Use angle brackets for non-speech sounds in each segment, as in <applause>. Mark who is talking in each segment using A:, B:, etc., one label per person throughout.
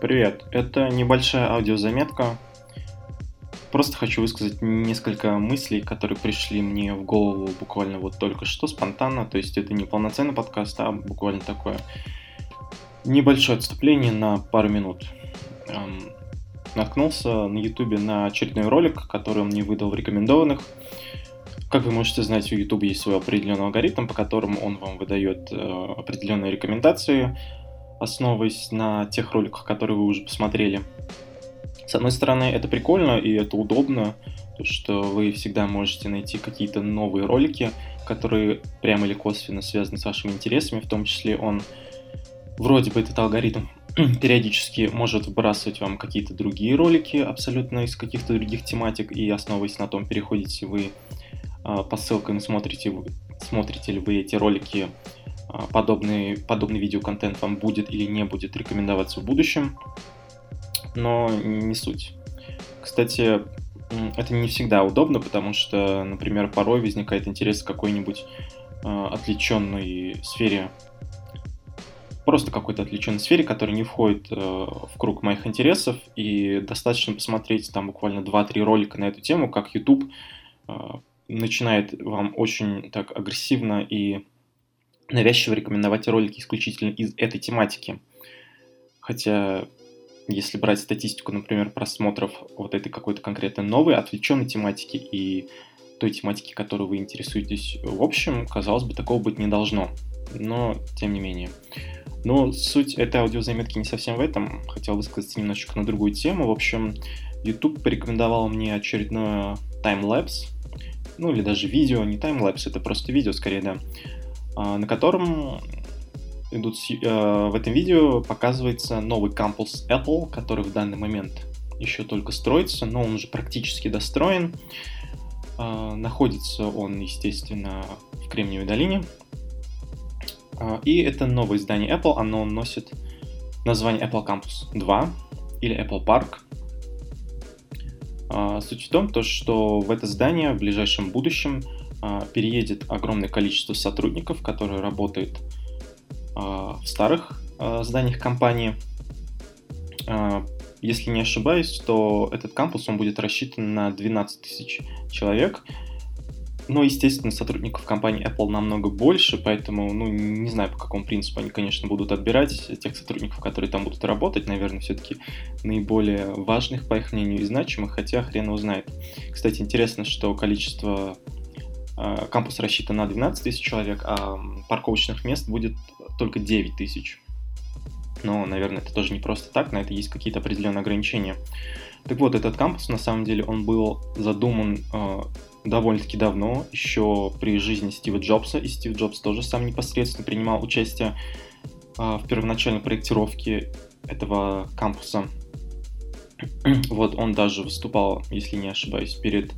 A: Привет, это небольшая аудиозаметка. Просто хочу высказать несколько мыслей, которые пришли мне в голову буквально вот только что, спонтанно. То есть это не полноценный подкаст, а буквально такое небольшое отступление на пару минут. Эм, наткнулся на ютубе на очередной ролик, который он мне выдал в рекомендованных. Как вы можете знать, у YouTube есть свой определенный алгоритм, по которому он вам выдает э, определенные рекомендации, основываясь на тех роликах, которые вы уже посмотрели. С одной стороны, это прикольно и это удобно, то что вы всегда можете найти какие-то новые ролики, которые прямо или косвенно связаны с вашими интересами, в том числе он, вроде бы этот алгоритм, <clears throat> периодически может выбрасывать вам какие-то другие ролики абсолютно из каких-то других тематик, и основываясь на том, переходите вы а, по ссылкам смотрите, смотрите ли вы эти ролики подобный, подобный видеоконтент вам будет или не будет рекомендоваться в будущем, но не суть. Кстати, это не всегда удобно, потому что, например, порой возникает интерес в какой-нибудь э, отвлеченной сфере, просто какой-то отвлеченной сфере, которая не входит э, в круг моих интересов, и достаточно посмотреть там буквально 2-3 ролика на эту тему, как YouTube э, начинает вам очень так агрессивно и навязчиво рекомендовать ролики исключительно из этой тематики. Хотя, если брать статистику, например, просмотров вот этой какой-то конкретной новой, отвлеченной тематики и той тематики, которой вы интересуетесь в общем, казалось бы, такого быть не должно. Но, тем не менее. Но суть этой аудиозаметки не совсем в этом. Хотел высказаться немножечко на другую тему. В общем, YouTube порекомендовал мне очередное таймлапс, ну или даже видео, не таймлапс, это просто видео скорее, да, на котором идут э, в этом видео показывается новый кампус Apple, который в данный момент еще только строится, но он уже практически достроен. А, находится он, естественно, в Кремниевой долине. А, и это новое здание Apple, оно носит название Apple Campus 2 или Apple Park. Суть в том, то, что в это здание в ближайшем будущем а, переедет огромное количество сотрудников, которые работают а, в старых а, зданиях компании. Если не ошибаюсь, то этот кампус он будет рассчитан на 12 тысяч человек. Но, естественно, сотрудников компании Apple намного больше, поэтому, ну, не знаю, по какому принципу они, конечно, будут отбирать тех сотрудников, которые там будут работать. Наверное, все-таки наиболее важных, по их мнению, и значимых, хотя хрен его знает. Кстати, интересно, что количество кампус рассчитан на 12 тысяч человек, а парковочных мест будет только 9 тысяч. Но, наверное, это тоже не просто так, на это есть какие-то определенные ограничения. Так вот, этот кампус, на самом деле, он был задуман э, довольно-таки давно, еще при жизни Стива Джобса, и Стив Джобс тоже сам непосредственно принимал участие э, в первоначальной проектировке этого кампуса. <clears throat> Вот, он даже выступал, если не ошибаюсь, перед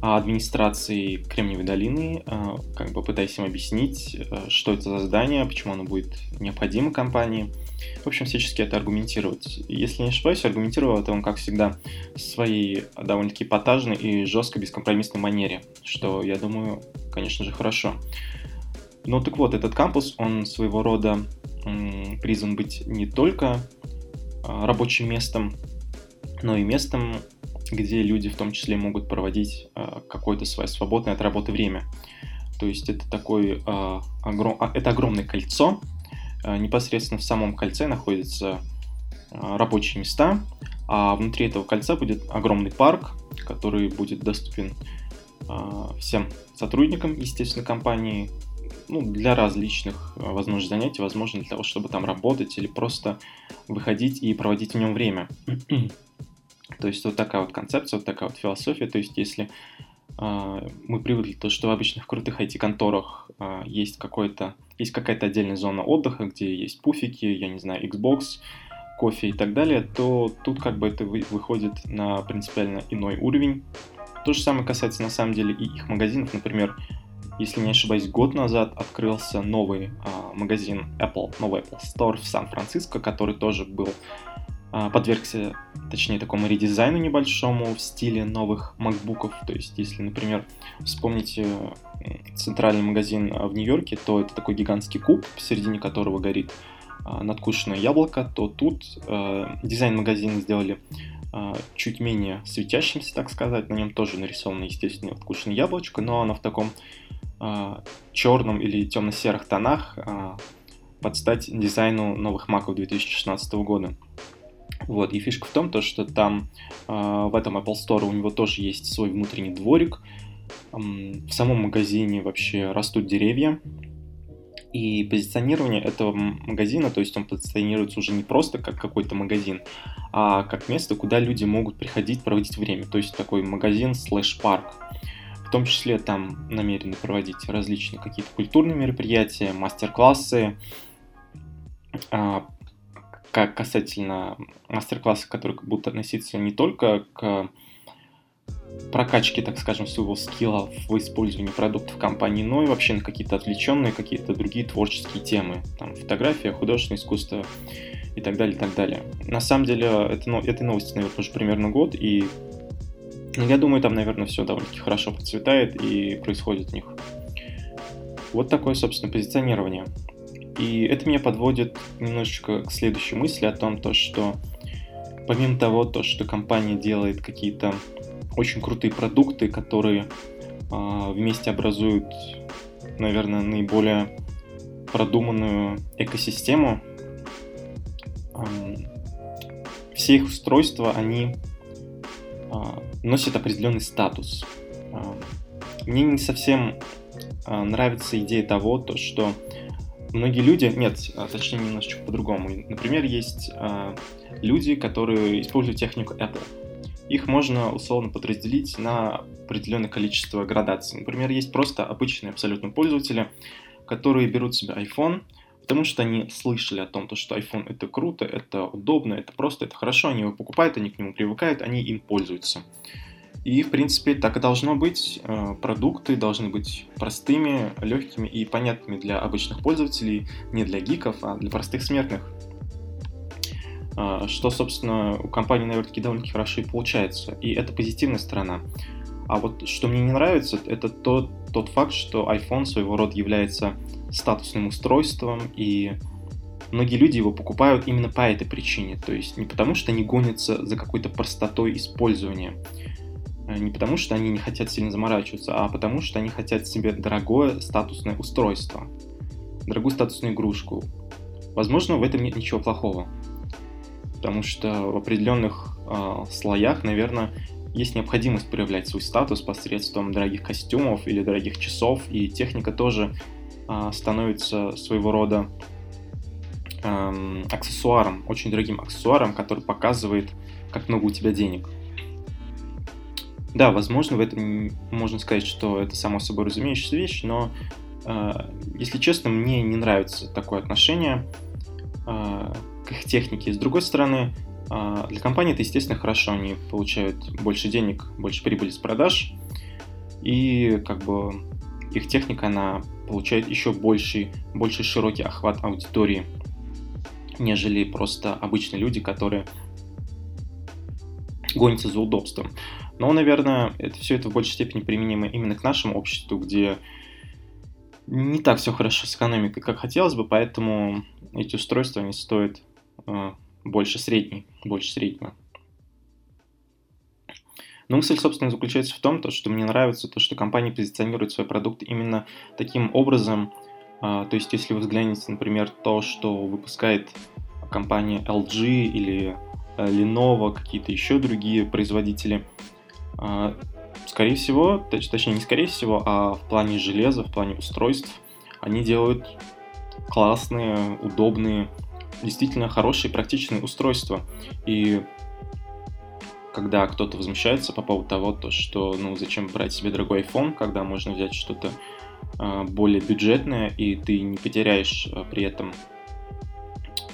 A: администрации Кремниевой долины, э, как бы пытаясь им объяснить, э, что это за здание, почему оно будет необходимо компании. В общем, всячески это аргументировать. Если не ошибаюсь, аргументировал это он, как всегда, в своей довольно-таки эпатажной и жестко бескомпромиссной манере, что, я думаю, конечно же, хорошо. Ну так вот, этот кампус, он своего рода призван быть не только рабочим местом, но и местом где люди в том числе могут проводить э, какое-то свое свободное от работы время. То есть это такой э, огром... А, это огромное кольцо. Э, непосредственно в самом кольце находятся рабочие места, а внутри этого кольца будет огромный парк, который будет доступен всем сотрудникам, естественно, компании, ну, для различных возможных занятий, возможно, для того, чтобы там работать или просто выходить и проводить в нем время. <clears throat> То есть вот такая вот концепция, вот такая вот философия. То есть если э, мы привыкли то, что в обычных крутых IT-конторах э, есть какой-то есть какая-то отдельная зона отдыха, где есть пуфики, я не знаю, Xbox, кофе и так далее, то тут как бы это выходит на принципиально иной уровень. То же самое касается на самом деле и их магазинов. Например, если не ошибаюсь, год назад открылся новый а, магазин Apple, новый Apple Store в Сан-Франциско, который тоже был а, подвергся, точнее, такому редизайну небольшому в стиле новых макбуков. То есть, если, например, вспомните центральный магазин в Нью-Йорке, то это такой гигантский куб, посередине которого горит надкушенное яблоко, то тут дизайн магазина сделали чуть менее светящимся, так сказать. На нем тоже нарисовано, естественно, надкушенное яблочко, но оно в таком черном или темно-серых тонах под стать дизайну новых маков 2016 года. Вот, и фишка в том, то, что там э, в этом Apple Store у него тоже есть свой внутренний дворик. В самом магазине вообще растут деревья. И позиционирование этого магазина, то есть он позиционируется уже не просто как какой-то магазин, а как место, куда люди могут приходить, проводить время. То есть такой магазин слэш-парк. В том числе там намерены проводить различные какие-то культурные мероприятия, мастер-классы, а, как касательно мастер-классов, которые будут относиться не только к прокачке, так скажем, своего скилла в использовании продуктов компании, но и вообще на какие-то отвлеченные, какие-то другие творческие темы. Там фотография, художественное искусство и так далее, и так далее. На самом деле, это, ну, этой новости, наверное, уже примерно год, и я думаю, там, наверное, все довольно-таки хорошо процветает и происходит у них. Вот такое, собственно, позиционирование. И это меня подводит немножечко к следующей мысли о том, то, что помимо того, то, что компания делает какие-то очень крутые продукты, которые э, вместе образуют, наверное, наиболее продуманную экосистему, э, все их устройства, они э, носят определенный статус. Э, мне не совсем э, нравится идея того, то, что многие люди, нет, а, точнее немножечко по-другому. Например, есть э, люди, которые используют технику Apple. Их можно условно подразделить на определенное количество градаций. Например, есть просто обычные абсолютно пользователи, которые берут себе iPhone, потому что они слышали о том, что iPhone это круто, это удобно, это просто, это хорошо, они его покупают, они к нему привыкают, они им пользуются. И, в принципе, так и должно быть. Э, продукты должны быть простыми, легкими и понятными для обычных пользователей, не для гиков, а для простых смертных. Э, что, собственно, у компании, наверное, таки довольно-таки хорошо и получается. И это позитивная сторона. А вот что мне не нравится, это тот, тот факт, что iPhone своего рода является статусным устройством, и многие люди его покупают именно по этой причине. То есть не потому, что они гонятся за какой-то простотой использования, не потому, что они не хотят сильно заморачиваться, а потому, что они хотят себе дорогое статусное устройство, дорогую статусную игрушку. Возможно, в этом нет ничего плохого, потому что в определенных э, слоях, наверное, есть необходимость проявлять свой статус посредством дорогих костюмов или дорогих часов, и техника тоже э, становится своего рода э, аксессуаром, очень дорогим аксессуаром, который показывает, как много у тебя денег. Да, возможно, в этом можно сказать, что это само собой разумеющаяся вещь, но, э, если честно, мне не нравится такое отношение э, к их технике. С другой стороны, э, для компании это, естественно, хорошо, они получают больше денег, больше прибыли с продаж, и как бы их техника, она получает еще больший, больше широкий охват аудитории, нежели просто обычные люди, которые гонятся за удобством. Но, наверное, это все это в большей степени применимо именно к нашему обществу, где не так все хорошо с экономикой, как хотелось бы, поэтому эти устройства они стоят э, больше средней, больше среднего. Но мысль, собственно, заключается в том, то, что мне нравится то, что компания позиционирует свой продукт именно таким образом. Э, то есть, если вы взглянете, например, то, что выпускает компания LG или э, Lenovo, какие-то еще другие производители – скорее всего, точ, точнее не скорее всего, а в плане железа, в плане устройств, они делают классные, удобные, действительно хорошие, практичные устройства. И когда кто-то возмущается по поводу того, то, что ну зачем брать себе дорогой iPhone, когда можно взять что-то э, более бюджетное, и ты не потеряешь э, при этом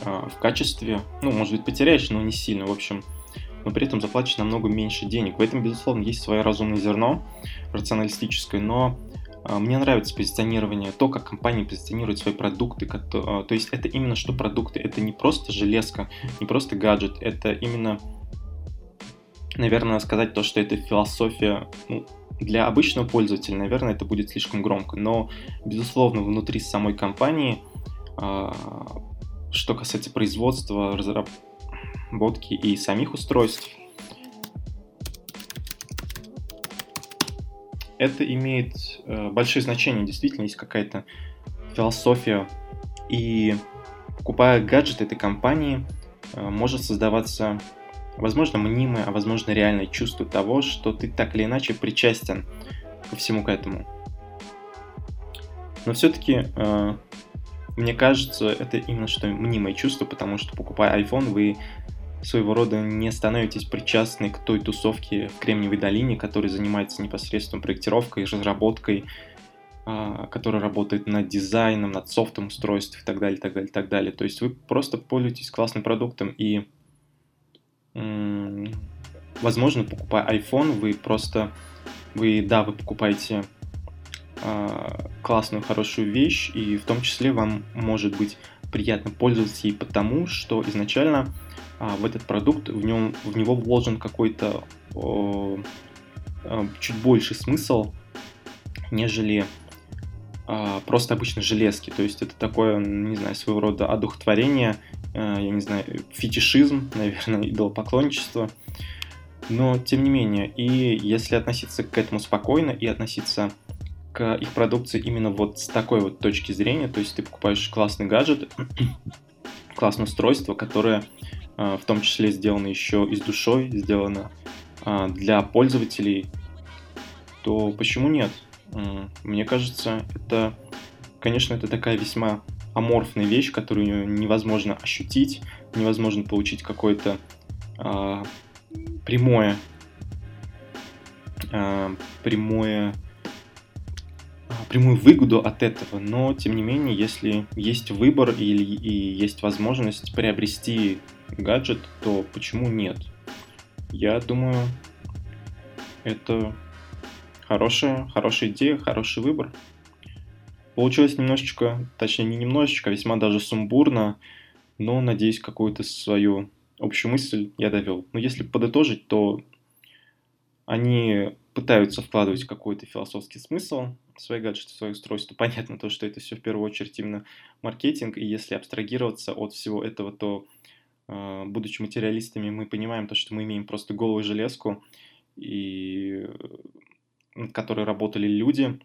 A: э, в качестве, ну, может быть, потеряешь, но не сильно. В общем, но при этом заплатишь намного меньше денег. В этом, безусловно, есть свое разумное зерно, рационалистическое, но а, мне нравится позиционирование, то, как компания позиционирует свои продукты. А, то есть это именно что продукты, это не просто железка, не просто гаджет, это именно, наверное, сказать то, что это философия, ну, для обычного пользователя, наверное, это будет слишком громко, но, безусловно, внутри самой компании а, что касается производства, разработки и самих устройств, это имеет э, большое значение. Действительно, есть какая-то философия. И покупая гаджет этой компании, э, может создаваться, возможно, мнимое, а возможно, реальное чувство того, что ты так или иначе причастен ко всему к этому. Но все-таки, э, мне кажется, это именно что мнимое чувство, потому что покупая iPhone, вы своего рода не становитесь причастны к той тусовке в Кремниевой долине, которая занимается непосредственно проектировкой, разработкой, а, которая работает над дизайном, над софтом устройств и так далее, так далее, так далее. То есть вы просто пользуетесь классным продуктом и, возможно, покупая iPhone, вы просто, вы, да, вы покупаете а, классную, хорошую вещь, и в том числе вам может быть приятно пользоваться ей потому, что изначально а, в этот продукт, в, нем, в него вложен какой-то чуть больший смысл, нежели а, просто обычно железки. То есть это такое, не знаю, своего рода одухотворение, а, я не знаю, фетишизм, <laughs> наверное, идолопоклонничество. Но тем не менее, и если относиться к этому спокойно и относиться к их продукции именно вот с такой вот точки зрения, то есть ты покупаешь классный гаджет, <clears throat> классное устройство, которое а, в том числе сделано еще и с душой, сделано а, для пользователей, то почему нет? Мне кажется, это, конечно, это такая весьма аморфная вещь, которую невозможно ощутить, невозможно получить какое-то а, прямое, а, прямое прямую выгоду от этого, но тем не менее, если есть выбор или и есть возможность приобрести гаджет, то почему нет? Я думаю, это хорошая, хорошая идея, хороший выбор. Получилось немножечко, точнее не немножечко, а весьма даже сумбурно, но, надеюсь, какую-то свою общую мысль я довел. Но если подытожить, то они пытаются вкладывать какой-то философский смысл в свои гаджеты, в свои устройства. <laughs> Понятно то, что это все в первую очередь именно маркетинг, и если абстрагироваться от всего этого, то будучи материалистами, мы понимаем то, что мы имеем просто голую железку, и над которой работали люди,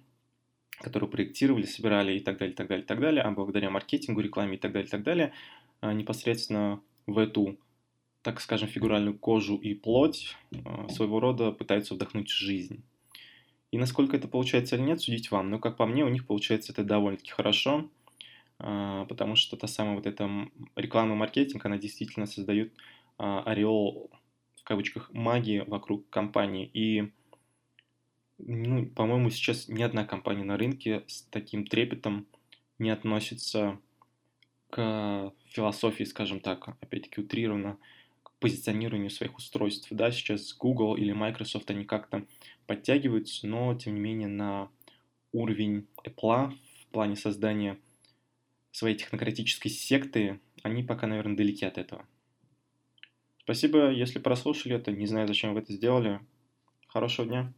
A: которые проектировали, собирали и так далее, так далее, так далее, а благодаря маркетингу, рекламе и так далее, так далее, а, непосредственно в эту, так скажем, фигуральную кожу и плоть а, своего рода пытаются вдохнуть жизнь. И насколько это получается или нет, судить вам. Но, как по мне, у них получается это довольно-таки хорошо. А, потому что та самая вот эта реклама и маркетинг, она действительно создает а, ореол, в кавычках, магии вокруг компании. И, ну, по-моему, сейчас ни одна компания на рынке с таким трепетом не относится к философии, скажем так, опять-таки утрированно, к позиционированию своих устройств. Да, сейчас Google или Microsoft, они как-то подтягиваются, но, тем не менее, на уровень Apple в плане создания своей технократической секты, они пока, наверное, далеки от этого. Спасибо, если прослушали это. Не знаю, зачем вы это сделали. Хорошего дня.